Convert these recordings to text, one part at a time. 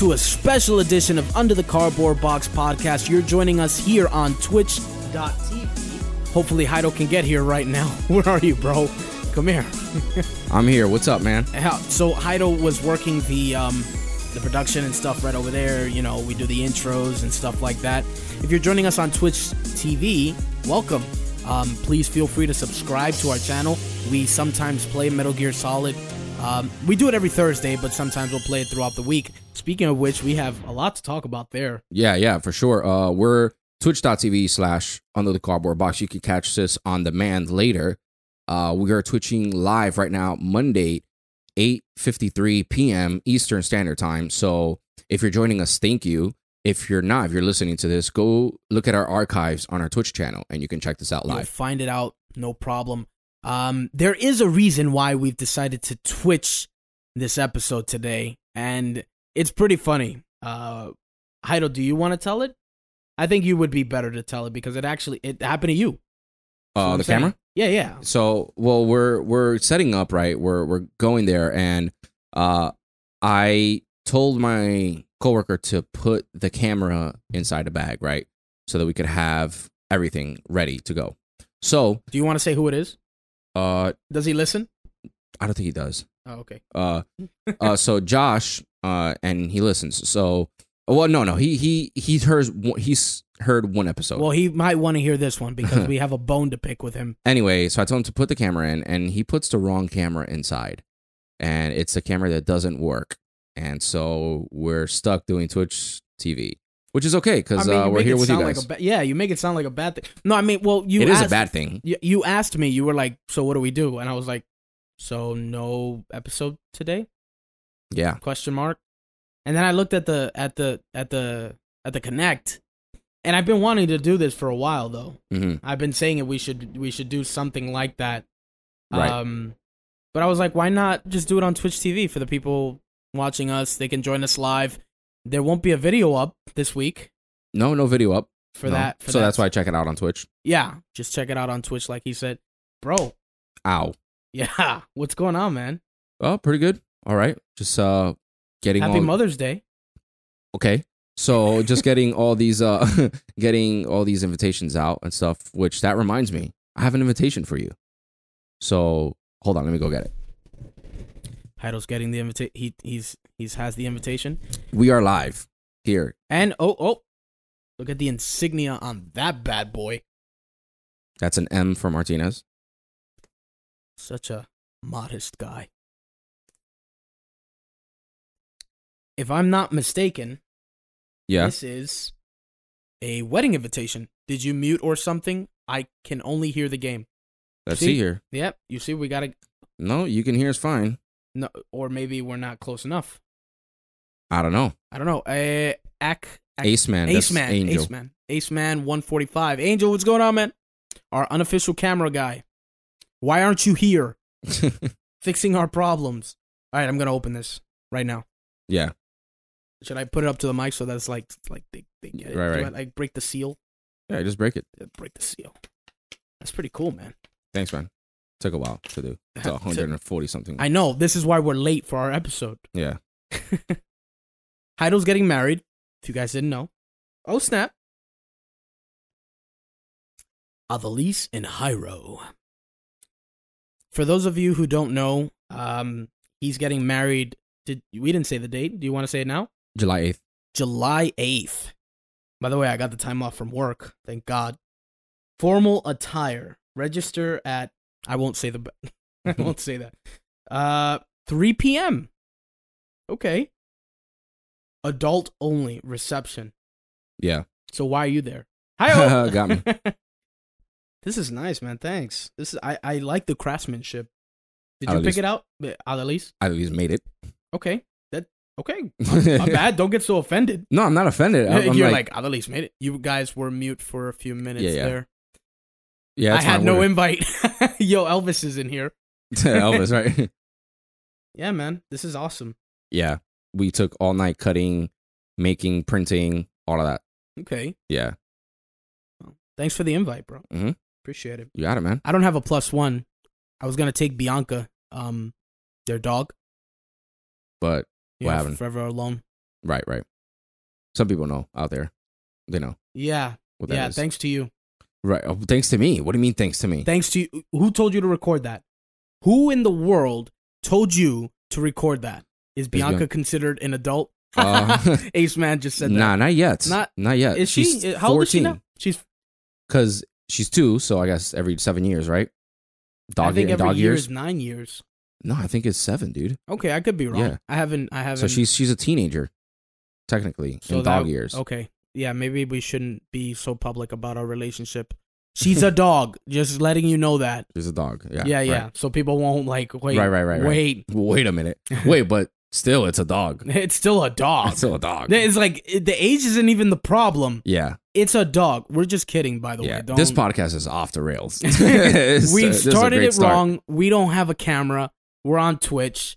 To a special edition of Under the Cardboard Box podcast. You're joining us here on twitch.tv. Hopefully, Heido can get here right now. Where are you, bro? Come here. I'm here. What's up, man? So Heido was working the um, the production and stuff right over there. You know, we do the intros and stuff like that. If you're joining us on Twitch TV, welcome. Um, please feel free to subscribe to our channel. We sometimes play Metal Gear Solid. Um, we do it every Thursday, but sometimes we'll play it throughout the week. Speaking of which, we have a lot to talk about there. Yeah, yeah, for sure. Uh, we're twitch.tv slash under the cardboard box. You can catch this on demand later. Uh, we are twitching live right now, Monday, 8.53 p.m. Eastern Standard Time. So if you're joining us, thank you. If you're not, if you're listening to this, go look at our archives on our Twitch channel and you can check this out live. You'll find it out, no problem. Um, there is a reason why we've decided to Twitch this episode today, and it's pretty funny. Uh, Heido, do you want to tell it? I think you would be better to tell it because it actually it happened to you. Uh, the saying. camera? Yeah, yeah. So, well, we're we're setting up right. We're we're going there, and uh, I told my coworker to put the camera inside a bag, right, so that we could have everything ready to go. So, Do you want to say who it is? uh, Does he listen? I don't think he does. Oh, okay. Uh, uh, so Josh, uh, and he listens. So, well, no, no, he he he's heard he's heard one episode. Well, he might want to hear this one because we have a bone to pick with him. anyway, so I told him to put the camera in, and he puts the wrong camera inside, and it's a camera that doesn't work, and so we're stuck doing Twitch TV, which is okay because I mean, uh, we're here with you guys. Like a ba- yeah, you make it sound like a bad thing. No, I mean, well, you it is asked, a bad thing. You, you asked me. You were like, "So what do we do?" And I was like, "So no episode today?" Yeah, Question mark. And then I looked at the at the at the at the Kinect, and I've been wanting to do this for a while though. hmm I've been saying it. We should we should do something like that. Right. Um, but I was like, why not just do it on Twitch TV for the people watching us? They can join us live. There won't be a video up this week no, no video up for No. that. For so that. that's why I check it out on Twitch. Yeah, just check it out on Twitch, like he said, bro. Ow. Yeah, what's going on, man? Oh, pretty good. All right, just uh, getting Happy all Mother's Day. okay. So just getting all these uh, getting all these invitations out and stuff. Which that reminds me, I have an invitation for you. So hold on, let me go get it. Heidel's getting the invitation. He he's he's has the invitation. We are live here. And oh oh, look at the insignia on that bad boy. That's an M for Martinez. Such a modest guy. If I'm not mistaken, Yeah. this is a wedding invitation. Did you mute or something? I can only hear the game. Let's see? see here. Yep. You see, we gotta No, you can hear us fine. no, or maybe we're not close enough. I don't know. I don't know. Uh, Ac, Ac- Ace Man. Ace Man, Angel. Ace Man, Ace Man, one forty five. Angel, what's going on, man? Our unofficial camera guy. Why aren't you here fixing our problems? All right, I'm gonna open this right now. yeah. Should I put it up to the mic so that's like like they, they get it? Right, Do right. I, like break the seal? Yeah, just break it. Yeah, Break the seal. That's pretty cool, man. Thanks, man. Took a while to do. It's To- 140 something. I know this is why we're late for our episode. yeah. Heidel's getting married. If you guys didn't know. Oh snap! Adelise and Hyro. For those of you who don't know, um, he's getting married. Did we didn't say the date? Do you want to say it now? July 8th. July eighth. By the way, I got the time off from work. Thank God. Formal attire. Register at. I won't say the. I won't say that. Uh, 3 p.m. Okay. Adult only reception. Yeah. So why are you there? Hi. Got me. this is nice, man. Thanks. This is I. I like the craftsmanship. Did you Adelise. pick it out, Adelise? I at least made it. Okay. That okay. Not bad. Don't get so offended. No, I'm not offended. I'm, I'm You're like, like, Adelise made it. You guys were mute for a few minutes Yeah, yeah. there. yeah, I had no we're- invite. Yo, Elvis is in here. Elvis, right? Yeah, man. This is awesome. yeah. We took all night cutting, making, printing, all of that. Okay. Yeah. Thanks for the invite, bro. Mhm. Appreciate it. You got it, man. I don't have a plus one. I was gonna take Bianca, um, their dog. But You What happened? Forever alone. Right, right. Some people know out there. They know Yeah, that is. yeah. Thanks to you. Right. Oh, thanks to me. What do you mean thanks to me? Thanks to you. Who told you to record that? Who in the world told you to record that? Is Bianca Bian- considered an adult? Uh, Ace Man just said that. nah, not yet. Not- not yet. Is she? She's How old is she 14. now? She's. Because she's two, so I guess every seven years, right? Dog, I think in every dog year years. is nine years. No, I think it's seven, dude. Okay, I could be wrong. Yeah. I haven't. I haven't. So she's she's a teenager, technically, so in dog years. Okay. Yeah, maybe we shouldn't be so public about our relationship. She's a dog. Just letting you know that. She's a dog. Yeah. Yeah, right. yeah. So people won't like wait. Right, right, right, right. Wait. Wait a minute. Wait, but still, it's a dog. It's still a dog. It's still a dog. It's like the age isn't even the problem. Yeah, It's a dog. We're just kidding, by the yeah. way. Don't, This podcast is off the rails. We've this is a started it start. wrong. We don't have a camera. We're on Twitch,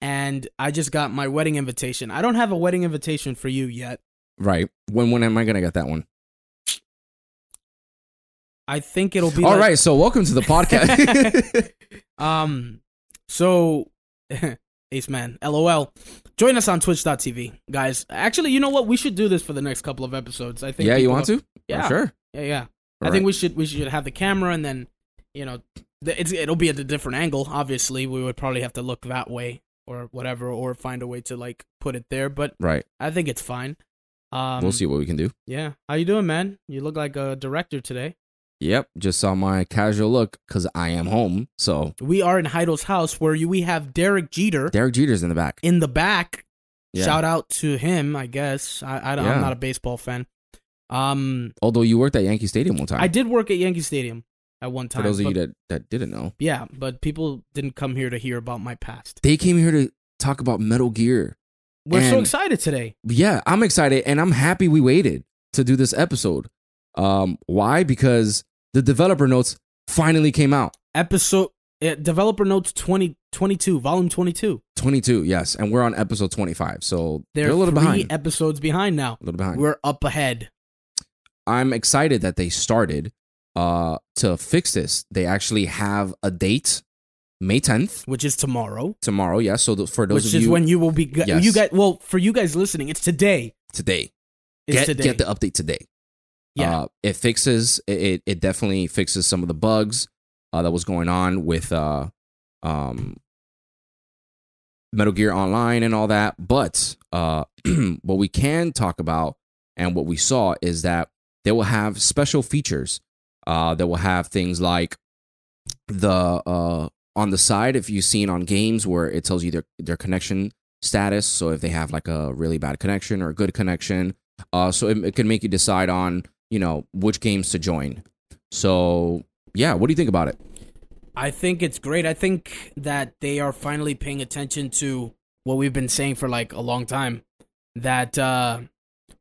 and I just got my wedding invitation. I don't have a wedding invitation for you yet. Right. When when am I gonna get that one? I think it'll be All like- right. So welcome to the podcast. um, so Ace Man, LOL. Join us on Twitch.tv, guys. Actually, you know what? We should do this for the next couple of episodes. I think. yeah, you want to? Yeah. Sure. Yeah, yeah. I All think right. we should we should have the camera and then, you know, it's it'll be at a different angle. Obviously, we would probably have to look that way or whatever, or find a way to like put it there. But Right. I think it's fine. Um, we'll see what we can do. Yeah, how you doing, man? You look like a director today. Yep. Just saw my casual look because I am home. So We are in Heidel's house where you, we have Derek Jeter Derek Jeter's in the back. in the back. Yeah. Shout out to him, I guess. I, I Yeah. I'm not a baseball fan. Um, Although you worked at Yankee Stadium one time. I did work at Yankee Stadium at one time. For those of but- you that, that didn't know, yeah, but people didn't come here to hear about my past. they came here to talk about Metal Gear. We're so excited today. Yeah, I'm excited and I'm happy we waited to do this episode. Um, why? Because the developer notes finally came out. Episode uh, developer notes 20, 22, volume 22. 22, yes, and we're on episode 25. So They're, they're, a little three behind. episodes behind now. a little behind. We're up ahead. I'm excited that they started uh to fix this. They actually have a date, May 10th, which is tomorrow. tomorrow. Yes, so th- for those which is you when you will be. Yes. You guys, well, for you guys listening, it's today. today, It's get today. get the update today. Yeah, Uh, it fixes it, it. It definitely fixes some of the bugs uh, that was going on with uh, um, Metal Gear Online and all that. But uh, what we can talk about and what we saw is that they will have special features. Uh, that will have things like the uh, on the side if you've seen on games where it tells you their their connection status. So if they have like a really bad connection or a good connection, uh, so it, it can make you decide on you know which games to join. So yeah, what do you think about it? I think it's great. I think that they are finally paying attention to what we've been saying for like a long time. That uh,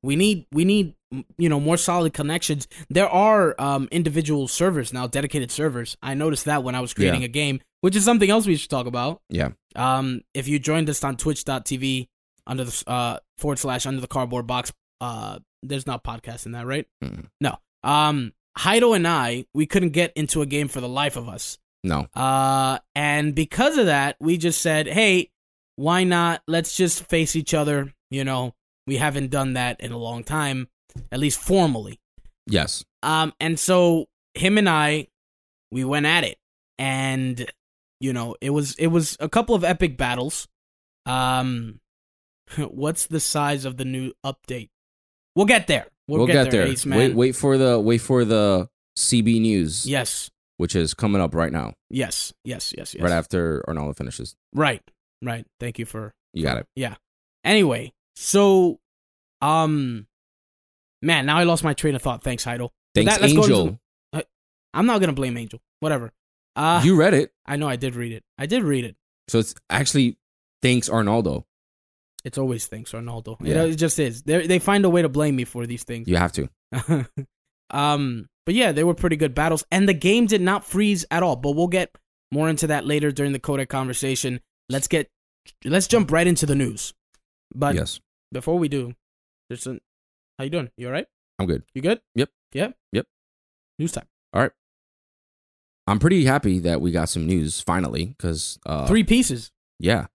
we need we need you know more solid connections. There are um, individual servers now, dedicated servers. I noticed that when I was creating Yeah. a game, which is something else we should talk about. Yeah, Um, if you joined us on twitch.tv under the uh, forward slash under the cardboard box, uh, there's not podcast in that, right? Mm. No. Um, Heido and I, we couldn't get into a game for the life of us. no, Uh, and because of that, we just said, hey, why not? Let's just face each other. You know, we haven't done that in a long time, at least formally. yes, Um, and so him and I, we went at it, and you know, it was it was a couple of epic battles. Um, what's the size of the new update? We'll get there. We'll, we'll, get, there. Ace Wait, wait for the wait for the CB news, Yes, which is coming up right now, yes, yes, yes, yes. right after Arnaldo finishes. Right, right. Thank you for You got it. Yeah. Anyway, so, um, man, now I lost my train of thought. Thanks, Heidel. Thanks, that- into Angel. the- I'm not gonna blame Angel. Whatever. Uh, you read it, I know I did read it. I did read it. so it's actually thanks Arnaldo. It's always thanks Ronaldo. Yeah. It, it just is. They they find a way to blame me for these things. You have to. um, but yeah, they were pretty good battles, and the game did not freeze at all. But we'll get more into that later during the codec conversation. Let's get let's jump right into the news. But yes, before we do, there's a how you doing? You all right? I'm good. You good? Yep. Yep. Yep. News time. All right. I'm pretty happy that we got some news finally because uh, Three pieces. yeah,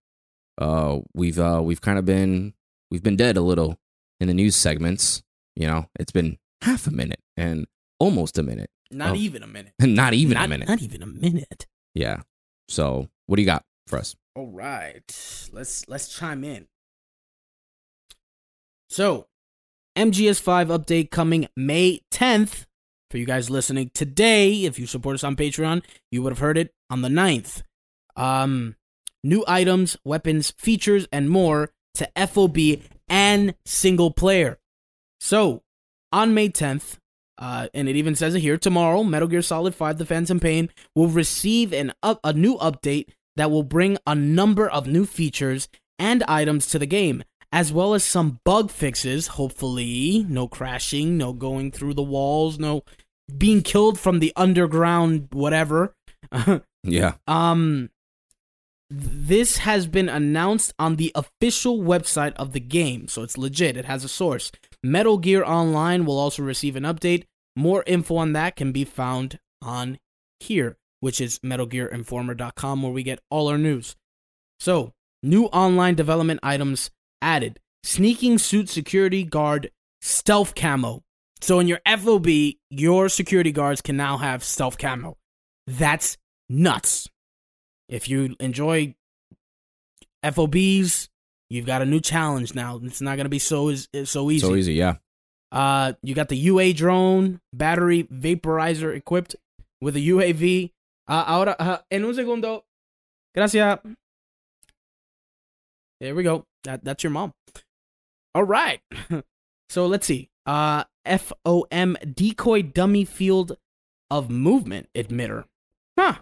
uh, we've uh, we've kind of been we've been dead a little in the news segments. You know, it's been half a minute and almost a minute, Not Oh. even a minute. not even not, a minute. Not even a minute. Yeah. So, what do you got for us? All right, let's let's chime in. So, MGS5 update coming May 10th. For you guys listening today, if you support us on Patreon, you would have heard it on the 9th. Um, new items, weapons, features, and more to FOB and single player. So, on May 10th, uh, and it even says it here, tomorrow, Metal Gear Solid 5 The Phantom Pain will receive an up, a new update that will bring a number of new features and items to the game, as well as some bug fixes, hopefully. No crashing, no going through the walls, no being killed from the underground whatever. Yeah. um this has been announced on the official website of the game, so it's legit. It has a source. Metal Gear Online will also receive an update. More info on that can be found on here, which is metalgearinformer.com where we get all our news. So, new online development items added. Sneaking suit security guard stealth camo. So in your FOB, your security guards can now have stealth camo. That's nuts. If you enjoy FOBs, you've got a new challenge now. It's not gonna be so so easy. So easy. Yeah. Uh, you got the UA drone, battery vaporizer equipped with a UAV. Uh, ahora, uh, en un segundo. Gracias. There we go. That that's your mom. All right. so let's see. Uh, FOM decoy dummy field of movement emitter. Huh.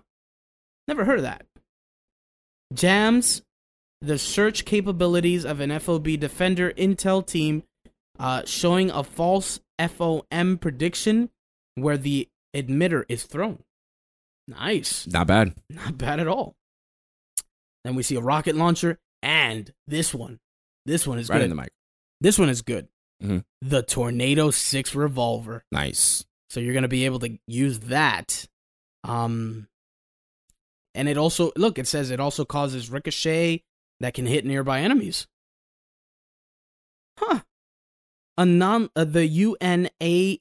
Never heard of that. Jams the search capabilities of an FOB defender intel team uh, showing a false FOM prediction where the emitter is thrown. Nice. Not bad. Not bad at all. Then we see a rocket launcher and this one. This one is Right good. in the mic. this one is good. Mhm. The Tornado 6 revolver. Nice. So you're going to be able to use that. Um and it also look, it says it also causes ricochet that can hit nearby enemies. Huh. A non uh, the UNAAMNL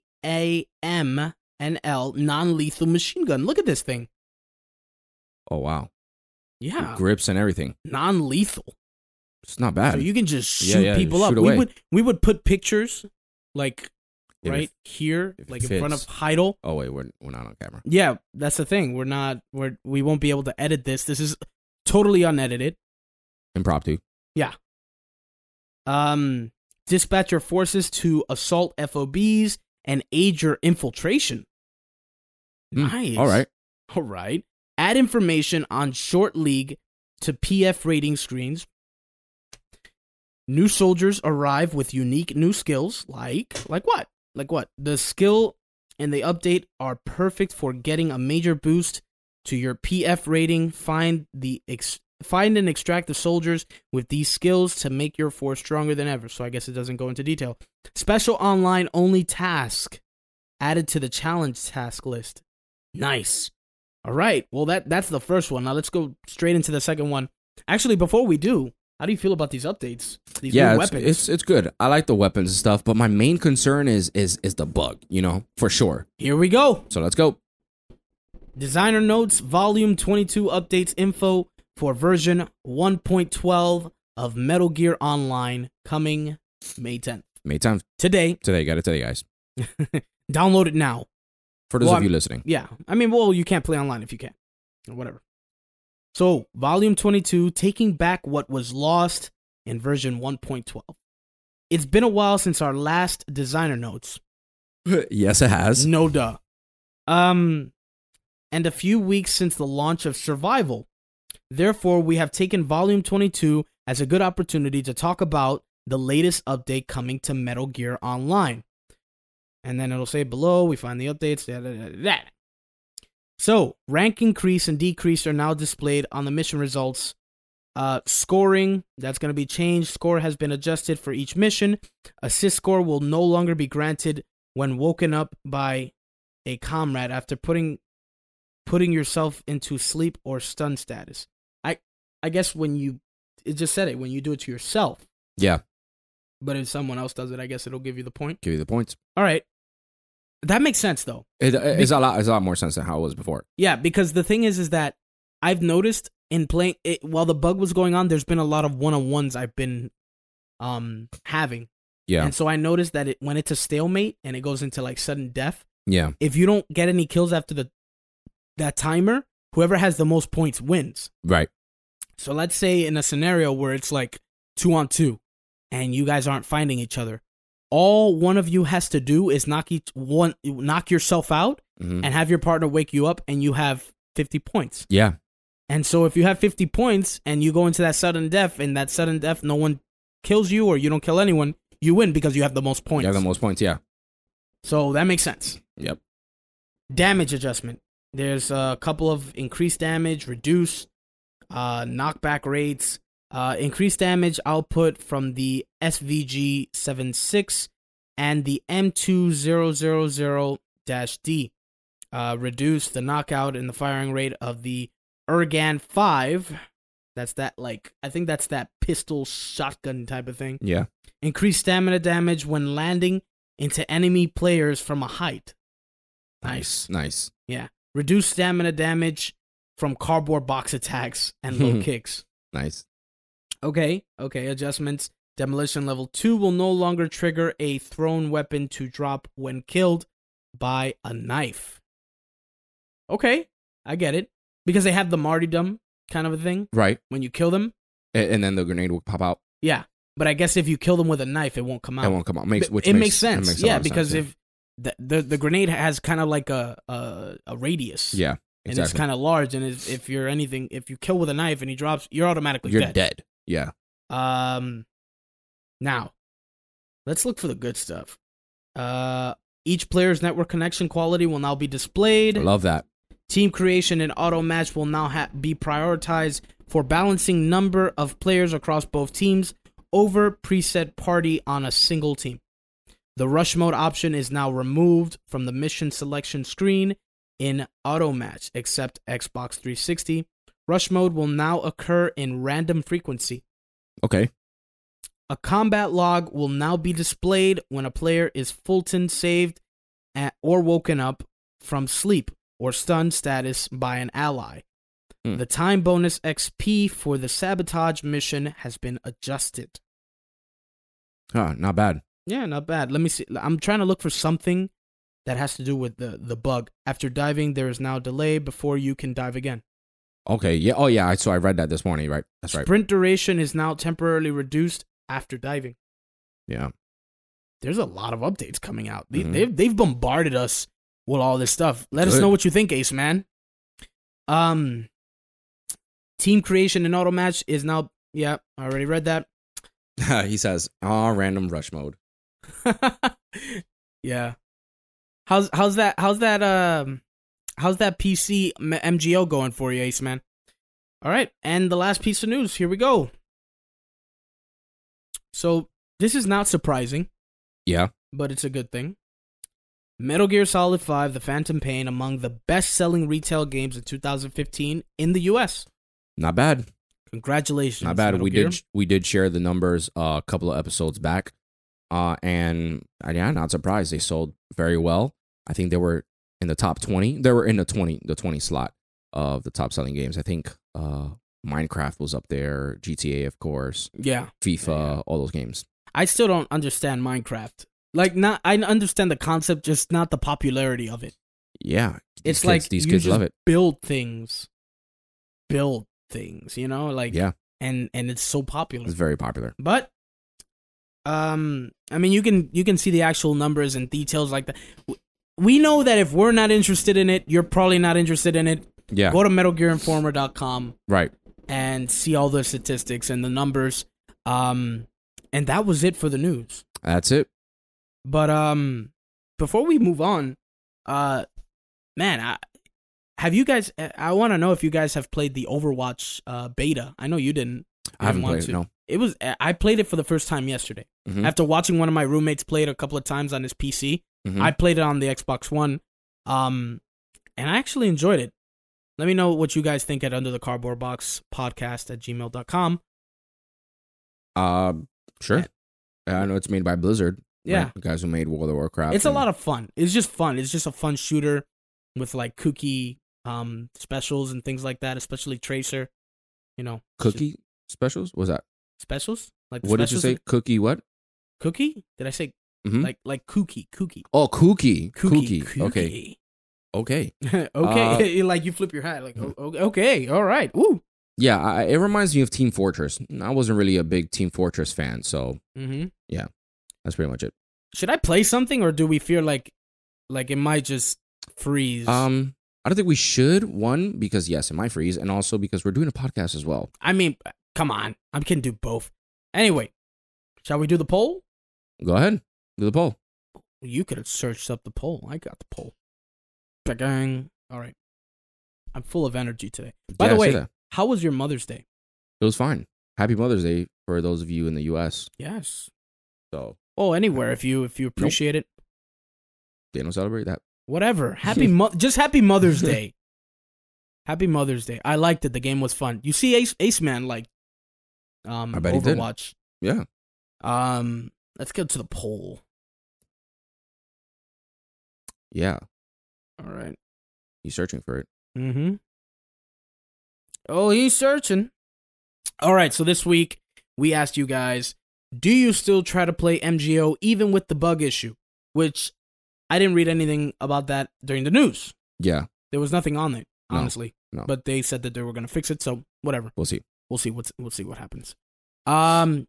non-lethal machine gun. Look at this thing. Oh wow. Yeah. Grips and everything. Non-lethal. It's not bad. So you can just Yeah, shoot yeah, people shoot up. away. We would we would put pictures like If right here, if like in front of. Heidel. oh wait, we're we're not on camera. Yeah, that's the thing. We're not we're we won't be able to edit this. This is totally unedited. Impromptu. Yeah. Um dispatch your forces to assault FOBs and aid your infiltration. Hmm, Nice. All right. All right. Add information on short league to PF rating screens. New soldiers arrive with unique new skills like like what? Like what? The skill and the update are perfect for getting a major boost to your PF rating. Find the ex- find and extract the soldiers with these skills to make your force stronger than ever. So I guess it doesn't go into detail. Special online only task added to the challenge task list. Nice. All right. Well, that that's the first one. Now let's go straight into the second one. Actually, before we do, how do you feel about these updates? These yeah, new it's, weapons. it's it's good. I like the weapons and stuff, but my main concern is is is the bug. You know, for sure. Here we go. So let's go. Designer Notes Volume 22 updates info for version 1.12 of Metal Gear Online coming May 10th. May time Today, today. Got to tell you guys. download it now. For those Well, of you listening, Yeah. I mean, well, you can't play online if you can. Or whatever. So, Volume 22, taking back what was lost in version 1.12. It's been a while since our last designer notes. yes, it has. No duh. Um, and a few weeks since the launch of Survival. Therefore, we have taken Volume 22 as a good opportunity to talk about the latest update coming to Metal Gear Online. And then it'll say below, we find the updates. Da, da, da. So, rank increase and decrease are now displayed on the mission results. Uh, scoring, that's going to be changed. Score has been adjusted for each mission. Assist score will no longer be granted when woken up by a comrade after putting putting yourself into sleep or stun status. I I guess when you it just said it when you do it to yourself. Yeah. But if someone else does it, I guess it'll give you the point. Give you the points. All right. That makes sense though. It, it's a lot. It's a lot more sense than how it was before. Yeah, because the thing is, is that I've noticed in playing it while the bug was going on, there's been a lot of one on ones I've been um having, Yeah. and so I noticed that it when it's a stalemate and it goes into like sudden death, Yeah. if you don't get any kills after the that timer, whoever has the most points wins. Right. So let's say in a scenario where it's like two on two, and you guys aren't finding each other, all one of you has to do is knock each one knock yourself out hmm and have your partner wake you up, and you have fifty points. Yeah. And so if you have 50 points and you go into that sudden death and that sudden death no one kills you or you don't kill anyone, you win because you have the most points. You have the most points. Yeah. so that makes sense. Yep. Damage adjustment. There's a couple of increased damage, reduce, uh, knockback rates, uh, increased damage output from the SVG 76 and the M2000-D. Uh, reduce the knockout and the firing rate of the Urugan 5. That's that, like, I think that's that pistol shotgun type of thing. Yeah. Increase stamina damage when landing into enemy players from a height. Nice. Nice. Yeah. Reduce stamina damage from cardboard box attacks and low kicks. Nice. Okay, okay, adjustments. Demolition level 2 will no longer trigger a thrown weapon to drop when killed by a knife. Okay, I get it. Because they have the martyrdom kind of a thing. Right. When you kill them, And then the grenade will pop out. yeah. But I guess if you kill them with a knife, it won't come out. It won't come out. Makes which it makes, makes sense. It makes yeah, because sense, if the, the the grenade has kind of like a a, a radius. yeah. Exactly. And it's kind of large, and if, if you're anything, if you kill with a knife and he drops, you're automatically You're dead. dead. Yeah. Um, now, let's look for the good stuff. Uh, each player's network connection quality will now be displayed. I love that. Team creation and auto match will now ha- be prioritized for balancing number of players across both teams over preset party on a single team. The rush mode option is now removed from the mission selection screen in auto match, except Xbox 360. Rush mode will now occur in random frequency. Okay. A combat log will now be displayed when a player is Fulton saved at, or woken up from sleep or stun status by an ally. Hmm. The time bonus XP for the sabotage mission has been adjusted. Huh, not bad. Yeah, not bad. Let me see. I'm trying to look for something that has to do with the, the bug. After diving, there is now delay before you can dive again. Okay. Yeah. Oh, yeah. So I read that this morning. Right. That's right. Sprint duration is now temporarily reduced after diving. Yeah. there's a lot of updates coming out. They, Mhm. They've they've bombarded us with all this stuff. Let us know what you think, Ace Man. Um, team creation and auto match is now. Yeah, I already read that. he says, "Ah, random rush mode." yeah. How's how's that? How's that? Um, how's that PC MGO going for you, Ace Man? All right, and the last piece of news. Here we go. So this is not surprising. Yeah. but it's a good thing. Metal Gear Solid 5 The Phantom Pain among the best-selling retail games of 2015 in the US. Not bad. Congratulations. Not bad. Metal we Gear. did we did share the numbers uh, a couple of episodes back, uh, and uh, yeah, not surprised. They sold very well. I think they were in the top twenty. They were in the twenty the twenty slot of the top selling games. I think uh, Minecraft was up there, GTA of course, Yeah. FIFA, all those games. I still don't understand Minecraft. Like not I understand the concept just not the popularity of it. Yeah, It's kids- like these kids love it. build things. Build things, you know? Like Yeah, and and it's so popular. it's very popular. But um I mean you can you can see the actual numbers and details like that. We know that if we're not interested in it, you're probably not interested in it. Yeah, Go to metalgearinformer.com right. and see all the statistics and the numbers. Um and that was it for the news. That's it. But um before we move on, uh man, I have you guys I want to know if you guys have played the Overwatch uh beta. I know you didn't. I haven't played it. No. It was I played it for the first time yesterday. Mhm. After watching one of my roommates play it a couple of times on his PC, Mhm. I played it on the Xbox One. Um and I actually enjoyed it. Let me know what you guys think at under the cardboard box podcast at gmail.com. Uh, sure. I know it's made by Blizzard. Yeah. right? The guys who made World of Warcraft. It's a lot of fun. It's just fun. It's just a fun shooter with like kooky um specials and things like that, especially Tracer. You know, cookie specials. What was that? specials? Like What did you say? Cookie what? Cookie? Did I say Mhm. like like kooky? Kooky. Oh, cookie. Kooky. Cookie. Okay. Okay. okay. like you flip your hat. Like okay, all right. Ooh. Yeah, I, it reminds me of Team Fortress. I wasn't really a big Team Fortress fan, so Mm-hmm. Yeah, that's pretty much it. Should I play something, or do we fear like like it might just freeze? Um, I don't think we should. One because yes, it might freeze, and also because we're doing a podcast as well. I mean, come on, I can do both. Anyway, shall we do the poll? Go ahead, do the poll. You could have searched up the poll. I got the poll. Bang. All right. I'm full of energy today. By Yeah, the way, how was your Mother's Day? it was fine. Happy Mother's Day for those of you in the U.S. Yes. So Oh, anywhere if you if you appreciate it. they don't celebrate that. Whatever. Happy mo- just happy Mother's Day. happy Mother's Day. I liked it. The game was fun. You see Ace Ace Man like um I bet he did. Overwatch. Yeah. Um let's get to the poll. Yeah. All right. He's searching for it. Mm-hmm. Oh, he's searching. All right, so this week we asked you guys, do you still try to play MGO even with the bug issue? Which I didn't read anything about that during the news. Yeah. There was nothing on it, No, honestly. no. But they said that they were gonna fix it, so whatever. We'll see. We'll see what's we'll see what happens. Um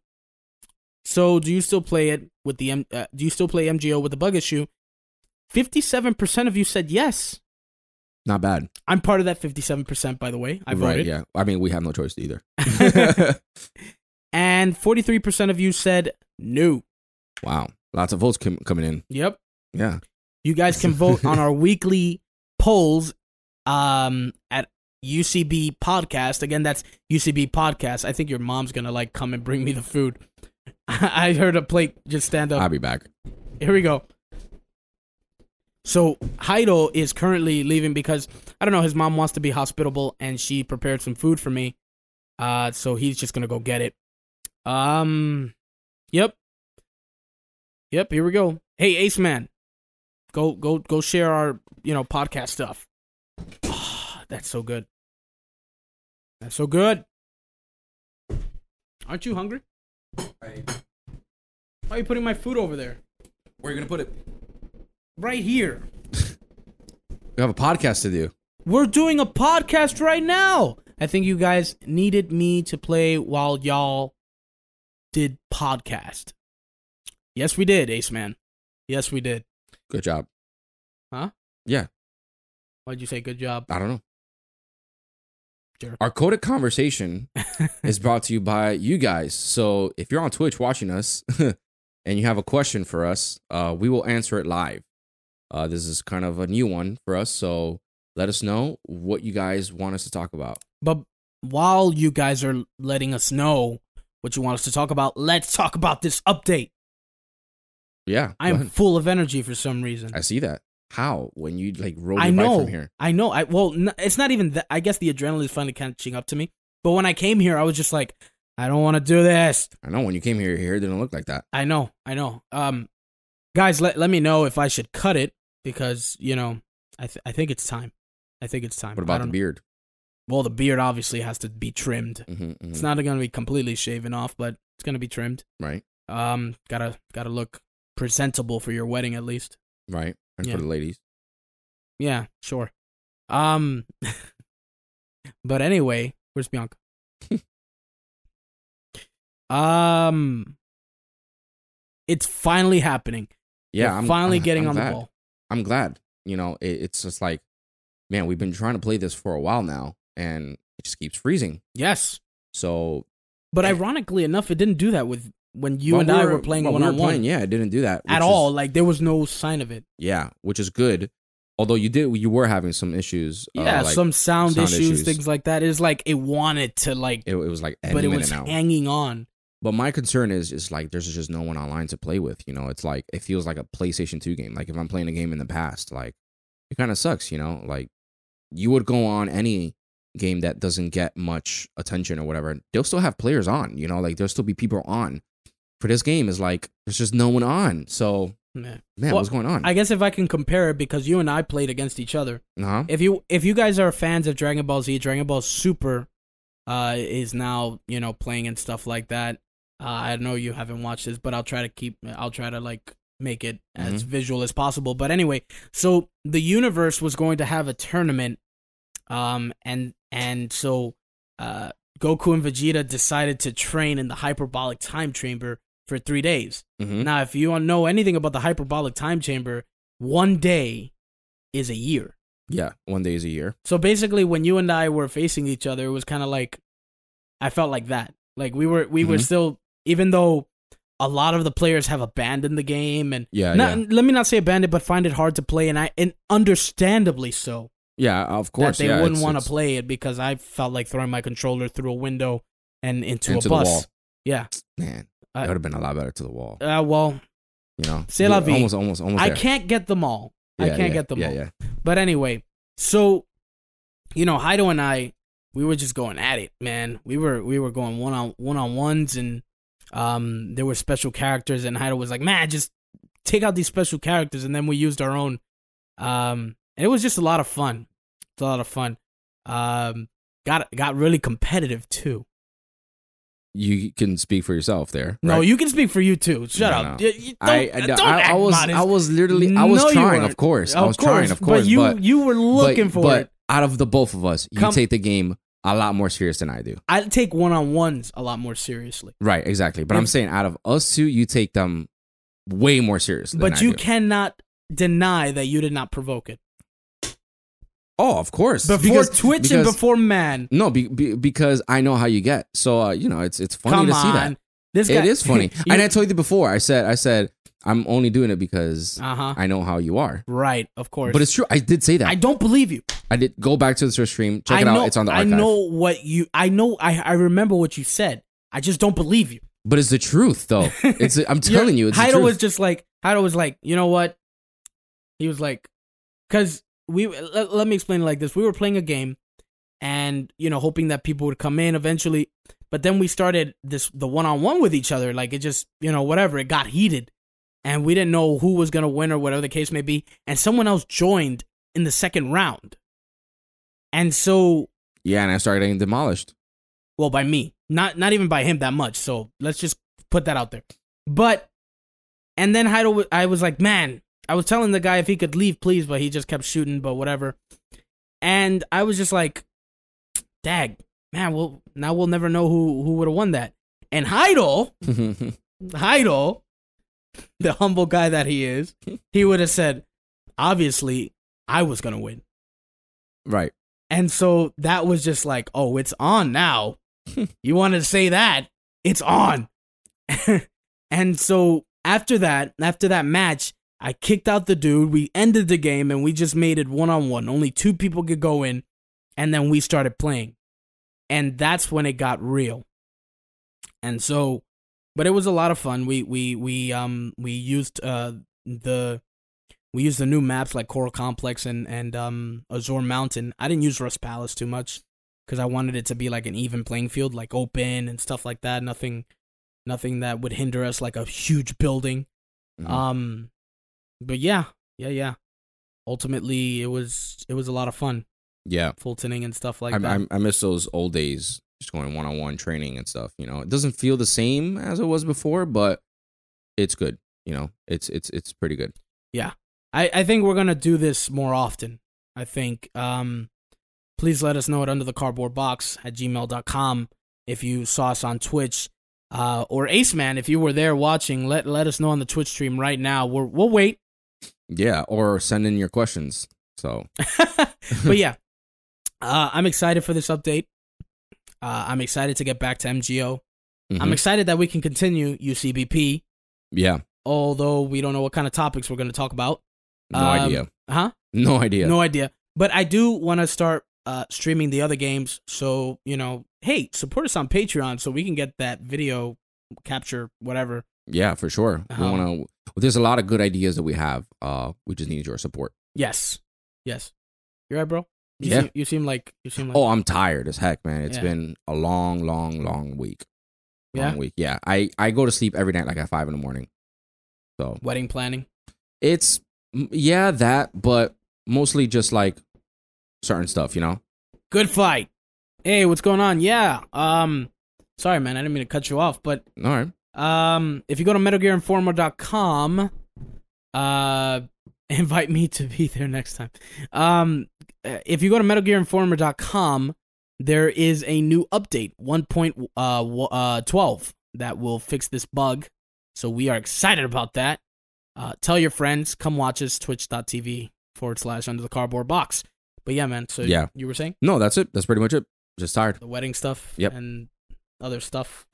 so do you still play it with the M uh, do you still play MGO with the bug issue? 57% of you said yes. Not bad. I'm part of that 57% by the way. I voted. right. Yeah. I mean, we have no choice either. and 43% of you said no. wow. Lots of votes com- coming in. Yep. Yeah. You guys can vote on our weekly polls um at UCB podcast. Again, that's UCB podcast. I think your mom's going to like come and bring me the food. I heard a plate just stand up. I'll be back. Here we go. So Heido is currently leaving because I don't know. His mom wants to be hospitable, and she prepared some food for me. Uh, so he's just gonna go get it. Um, yep, yep. Here we go. Hey, Ace Man, go go go share our you know podcast stuff. That's so good. That's so good. Aren't you hungry? Why are you putting my food over there? Where are you going to put it? Right here. We have a podcast to do. We're doing a podcast right now. I think you guys needed me to play while y'all did podcast. Yes, we did, Ace Man. Yes, we did. Good job. Huh? Yeah. Why'd you say good job? I don't know. Jerk. Our codec conversation is brought to you by you guys. So if you're on Twitch watching us and you have a question for us, uh, we will answer it live. Uh, this is kind of a new one for us. So let us know what you guys want us to talk about. But while you guys are letting us know what you want us to talk about, let's talk about this update. Yeah. I'm full of energy for some reason. I see that. How? When you like your I bike know. from here. I know. I well, n- it's not even that. I guess the adrenaline is finally catching up to me. But when I came here, I was just like, I don't want to do this. I know when you came here, your hair didn't look like that. I know. I know. Um, guys, let let me know if I should cut it because you know, I th- I think it's time. I think it's time. What about the don't- beard? Well, the beard obviously has to be trimmed. hmm It's not going to be completely shaven off, but it's going to be trimmed. right, Um, gotta gotta look presentable for your wedding at least. right, and Yeah. for the ladies. Yeah, sure. Um, but anyway, where's Bianca? um, it's finally happening. Yeah, We're I'm finally I'm- getting I'm on glad. the ball. I'm glad. You know, it, it's just like, man, we've been trying to play this for a while now, and it just keeps freezing. Yes, So but Eh. ironically enough, it didn't do that with when you Well, and we I were playing one we on one Yeah, I didn't do that at all. is- Like there was no sign of it. yeah, which is good. Although you did, you were having some issues. uh, Yeah, like, some sound, sound issues, issues. things like that. It's like it wanted to like, it, it was like but it was now. hanging on. But my concern is, is like there's just no one online to play with. You know, it's like it feels like a PlayStation Two game. Like if I'm playing a game in the past, like it kind of sucks. You know, like you would go on any game that doesn't get much attention or whatever. They'll still have players on. You know, like there'll still be people on. For this game is like there's just no one on. So Yeah. man, Well, what's going on? I guess if I can compare it, because you and I played against each other. uh-huh. If you if you guys are fans of Dragon Ball Z, Dragon Ball Super uh, is now you know playing and stuff like that. Uh, I know you haven't watched this, but I'll try to keep. I'll try to like make it as visual as possible. But anyway, so the universe was going to have a tournament, um, and and so uh, Goku and Vegeta decided to train in the hyperbolic time chamber for three days. Mhm. Now, if you don't know anything about the hyperbolic time chamber, one day is a year. Yeah, one day is a year. So basically, when you and I were facing each other, it was kind of like I felt like that. Like we were we were Mhm. still, even though a lot of the players have abandoned the game, and Yeah, not, yeah, let me not say abandoned, but find it hard to play, and I and understandably so yeah. Of course, that they yeah, wouldn't want to play it because I felt like throwing my controller through a window and into, into a bus. Yeah. Man, I- that would have been a lot better to the wall. Uh, well, You know, C'est la vie. Almost, almost, almost. I there. can't get them all. I can't yeah, get them yeah, all. Yeah, But anyway, so you know, Heido and I, we were just going at it, man. We were we were going one on one on ones, and um, there were special characters, and Heido was like, "Man, just take out these special characters," and then we used our own. Um, and it was just a lot of fun. It's a lot of fun. Um, got got really competitive too. You can speak for yourself there. No, right? you can speak for you too. Shut No, up. no. You- you don't- I, I, don't I, I was, modest. I was literally, I was No, trying. Of course, I Of was trying. Of course, but you but you were looking but, for but it. out of the both of us, you Come- take the game a lot more serious than I do. I take one on ones a lot more seriously. Right, exactly. But I'm saying out of us two, you take them way more seriously. than But I you cannot deny that you did not provoke it. Oh, of course. Before Because- Twitch and before man. No, be, be, because I know how you get. So uh, you know, it's it's funny Come to on. see that. This guy It is funny. You- and I told you before. I said I said I'm only doing it because uh-huh. I know how you are. Right, of course. But it's true. I did say that. I don't believe you. I did go back to the Twitch stream. Check I it know, out. It's on the archive. I know what you I know I I remember what you said. I just don't believe you. But it's the truth, though. It's I'm telling you, it's the Heido truth. was just like Heido was like, you know what? He was like, because we let, let me explain it like this: we were playing a game, and you know, hoping that people would come in eventually. But then we started this the one on one with each other. Like it just you know whatever it got heated, and we didn't know who was gonna win or whatever the case may be. And someone else joined in the second round, and so yeah, and I started getting demolished. well by me not not even by him that much so let's just put that out there but and then Heido, w- i was like man i was telling the guy if he could leave please but he just kept shooting but whatever and i was just like dag man well now we'll never know who who would have won that and Heidel, Heidel, the humble guy that he is, he would have said, obviously, I was gonna win. right. And so that was just like, oh, it's on now. you want to say that? It's on. and so after that, after that match, I kicked out the dude. We ended the game and we just made it one on one. Only two people could go in. And then we started playing. And that's when it got real. And so, but it was a lot of fun. We we we um we used uh the we used the new maps like Coral Complex and and um Azure Mountain. I didn't use Rust Palace too much because I wanted it to be like an even playing field, like open and stuff like that. Nothing, nothing that would hinder us, like a huge building. Mhm. Um, but yeah, yeah, yeah. Ultimately, it was it was a lot of fun, yeah. Fultoning and stuff like I, that. I, I miss those old days, just going one on one training and stuff. You know, it doesn't feel the same as it was before, but it's good. You know, it's it's it's pretty good. Yeah, I, I think we're gonna do this more often. I think. Um, please let us know at under the cardboard box at gmail.com if you saw us on Twitch. Uh, or Ace Man, if you were there watching, let let us know on the Twitch stream right now. We're, we'll wait. Yeah, or send in your questions. So but yeah, uh, I'm excited for this update. Uh, I'm excited to get back to MGO. I'm mhm. excited that we can continue UCBP, yeah, although we don't know what kind of topics we're going to talk about. no Um, idea, Huh? no idea. No idea. But I do want to start uh, streaming the other games. So, you know, hey, support us on Patreon so we can get that video capture, whatever. Yeah, for sure. Uh-huh. We want to. There's a lot of good ideas that we have. Uh, we just need your support. Yes. Yes. You're right, bro? You Yeah. Seem, you seem like, you seem like. Oh, I'm tired as heck, man. It's Yeah. been a long, long, long week. Yeah? long week. Yeah, I I go to sleep every night like at five in the morning. So Wedding planning. it's yeah that, but mostly just like certain stuff, you know. Good fight. Hey, what's going on? Yeah. Um, sorry, man. I didn't mean to cut you off, but All right. Um, if you go to MetalGearInformer.com, uh, invite me to be there next time. Um, uh, if you go to MetalGearInformer.com, there is a new update, 1.12, uh, uh, 12, that will fix this bug. So we are excited about that. Uh, tell your friends, come watch us, twitch.tv forward slash under the cardboard box. But yeah, man. So Yeah. you were saying? No, that's it. That's pretty much it. Just tired. the wedding stuff Yep. and other stuff.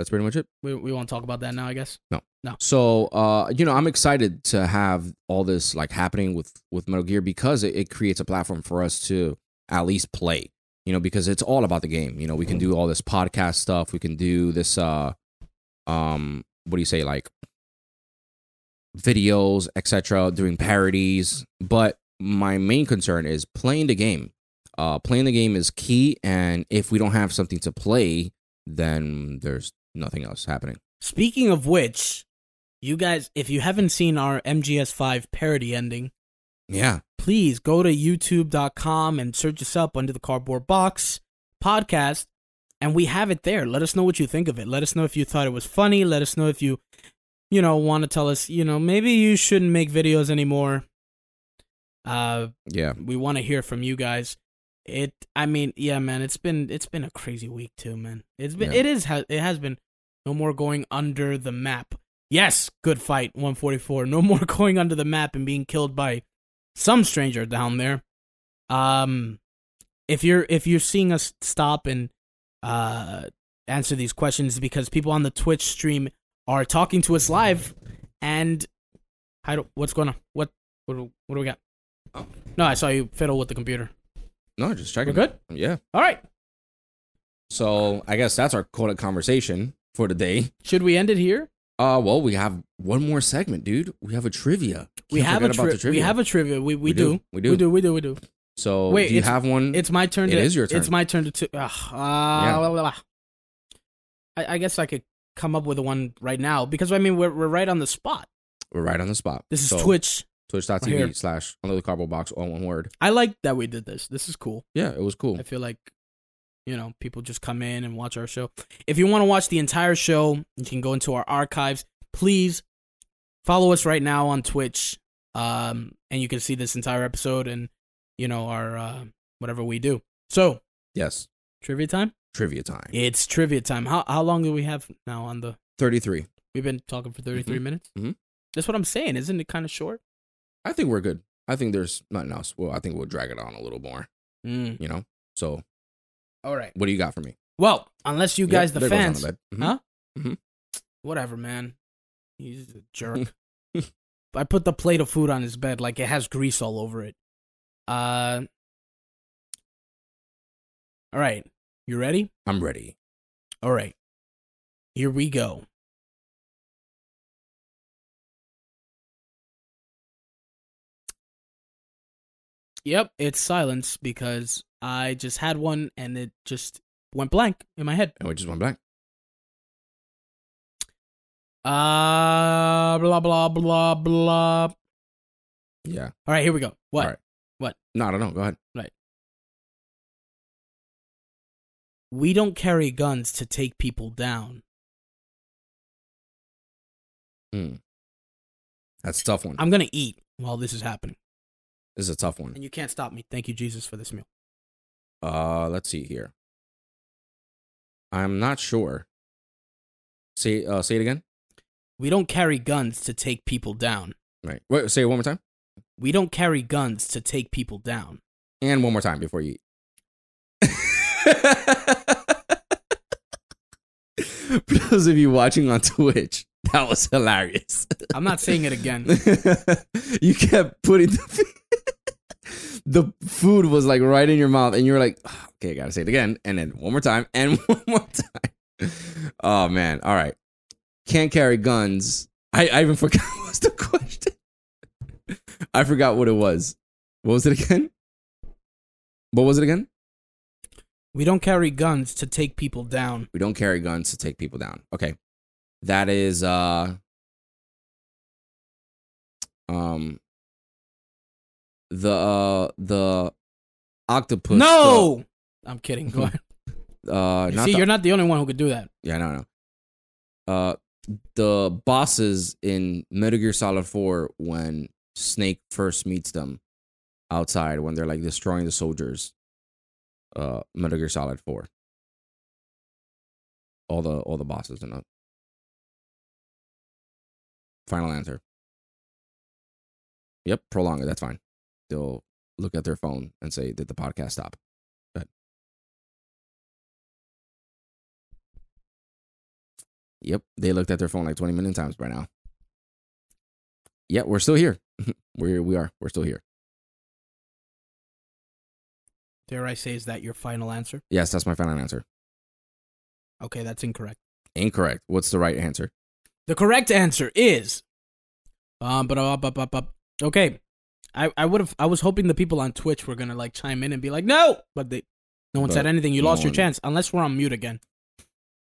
That's pretty much it. We we won't talk about that now, I guess. No. No. So, uh, you know, I'm excited to have all this like happening with with Metal Gear because it, it creates a platform for us to at least play. You know, because it's all about the game. You know, we can do all this podcast stuff. We can do this. Uh, um, what do you say? Like videos, etc. Doing parodies. But my main concern is playing the game. Uh, playing the game is key, and if we don't have something to play, then there's nothing else happening. Speaking of which, you guys, if you haven't seen our MGS5 parody ending, Yeah. please go to youtube.com and search us up under the cardboard box podcast and we have it there let us know what you think of it let us know if you thought it was funny let us know if you you know want to tell us you know maybe you shouldn't make videos anymore uh Yeah. we want to hear from you guys it i mean yeah man it's been it's been a crazy week too man. It's been Yeah. it is ha- it has been no more going under the map. Yes good fight 144 no more going under the map and being killed by some stranger down there. Um if you're if you're seeing us stop and uh answer these questions because people on the twitch stream are talking to us live and I don't what's going on? What what do, what do we got? Oh. no i saw you fiddle with the computer No, just we're checking. good Yeah. all right So I guess that's our codec conversation for the day. should we end it here Uh, well, we have one more segment, dude. We have a trivia. we Can't have a forget about the tri- we have a trivia we, we, We do. do. We do. we do we do we do So Wait, do you have one? it's my turn It to is your turn. it's my turn to t- uh, blah, blah, blah. I, I guess i could come up with one right now because i mean we're, we're right on the spot We're right on the spot. this is So, twitch. Twitch.tv slash under the cardboard box, all one word. i like that we did this this is cool Yeah, it was cool. I feel like, you know, people just come in and watch our show. If you want to watch the entire show, you can go into our archives. Please follow us right now on Twitch, um, and you can see this entire episode and you know our uh, whatever we do. So Yes. trivia time. Trivia time. It's trivia time. How how long do we have now on the? 33. We've been talking for 33 Mhm. minutes. Mhm. That's what I'm saying. Isn't it kind of short? I think we're good. I think there's nothing else. Well, I think we'll drag it on a little more, Mm. you know? So All right. what do you got for me? Well, unless you guys, Yep, the there goes on fans. Mhm. Huh? Mhm. Whatever, man. He's a jerk. I put the plate of food on his bed like it has grease all over it. Uh. All right. You ready? I'm ready. All right. Here we go. Yep, it's silence because I just had one and it just went blank in my head. And we just went blank. Uh, blah blah blah blah. Yeah. All right, here we go. What? Right. No, I don't know. Go ahead. Right. We don't carry guns to take people down. Hmm. That's a tough one. I'm gonna eat while this is happening, this is a tough one. and you can't stop me. Thank you, Jesus, for this meal. Uh, let's see here. I'm not sure. Say uh say it again. We don't carry guns to take people down. Right. Wait, say it one more time. We don't carry guns to take people down. And one more time before you eat. For those of you watching on Twitch, that was hilarious. I'm not saying it again. you kept putting the, the food was like right in your mouth, and you were like, "Ah, okay, I gotta say it again, and then one more time, and one more time. Oh man, all right. Can't carry guns. I, I even forgot what's the question. I forgot what it was. What was it again? What was it again? We don't carry guns to take people down. We don't carry guns to take people down. Okay. That is uh um the uh the octopus no, I'm kidding. Go ahead. uh See, the, you're not the only one who could do that. yeah no no uh the bosses in Metal Gear Solid 4 when Snake first meets them outside when they're like destroying the soldiers uh Metal Gear Solid 4 all the all the bosses and final answer yep prolong it that's fine they'll look at their phone and say did the podcast stop ahead. yep they looked at their phone like 20 million times by now yeah we're still here we're we are we're still here Dare I say, is that your final answer? yes that's my final answer Okay, that's incorrect. incorrect what's the right answer The correct answer is um but up up up up. Okay. I I would have I was hoping the people on Twitch were going to like chime in and be like, "No!" But they no one But said anything. You no lost your one- chance unless we're on mute again.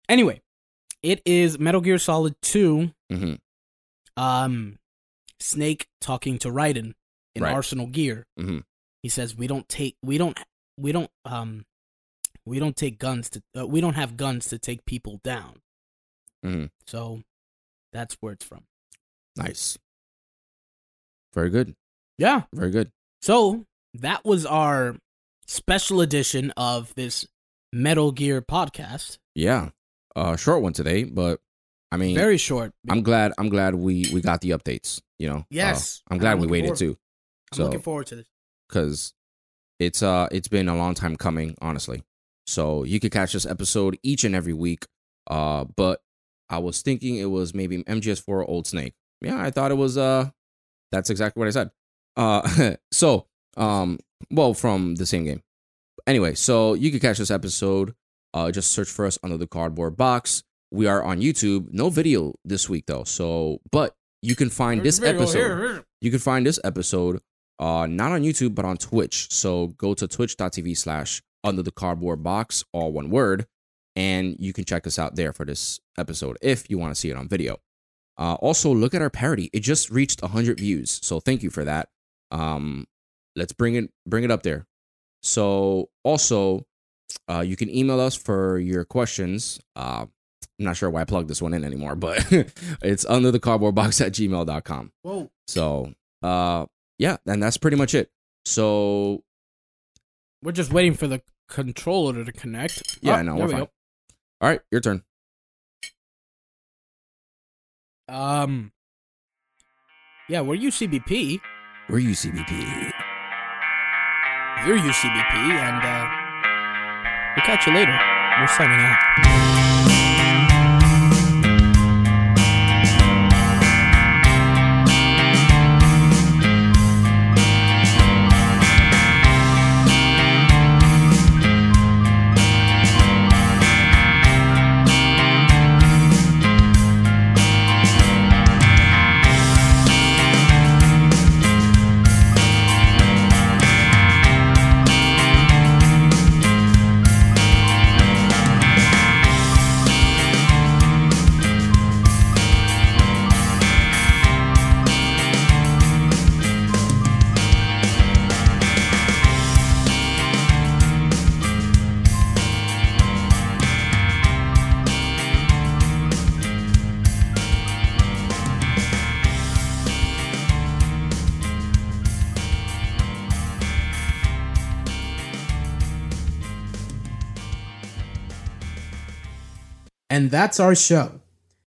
Anyway, it is Metal Gear Solid 2 hmm um Snake talking to Raiden in Right. Arsenal Gear. Mhm. He says, "We don't take we don't we don't um we don't take guns to uh, we don't have guns to take people down." Mhm. So that's where it's from. nice very good Yeah. very good So that was our special edition of this Metal Gear podcast. Yeah. Uh short one today, but I mean Very short. I'm glad I'm glad we we got the updates, you know. Uh, Yes. I'm glad I'm we waited forward- too I'm so- looking forward to this. cuz it's uh it's been a long time coming, honestly. So you could catch this episode each and every week. Uh but I was thinking it was maybe MGS4 Old Snake. Yeah, I thought it was uh that's exactly what I said. Uh so um well from the same game. Anyway, so you can catch this episode. Uh just search for us under the cardboard box. We are on YouTube. No video this week though. So but you can find this episode you can find this episode uh not on YouTube but on Twitch. So go to twitch.tv slash under the cardboard box, all one word, and you can check us out there for this episode if you want to see it on video. Uh, also, look at our parody; it just reached 100 views, so thank you for that. Um, let's bring it bring it up there. So also, uh, you can email us for your questions. Uh, I'm not sure why I plugged this one in anymore, but it's under the cardboard box at gmail.com. Whoa. So, uh, yeah, and that's pretty much it. So, We're just waiting for the controller to connect. yeah, Oh, no, we're we fine. All right, your turn. Um. Yeah, we're UCBP. We're UCBP. You're UCBP, and uh, we'll catch you later. We're signing out. That's our show.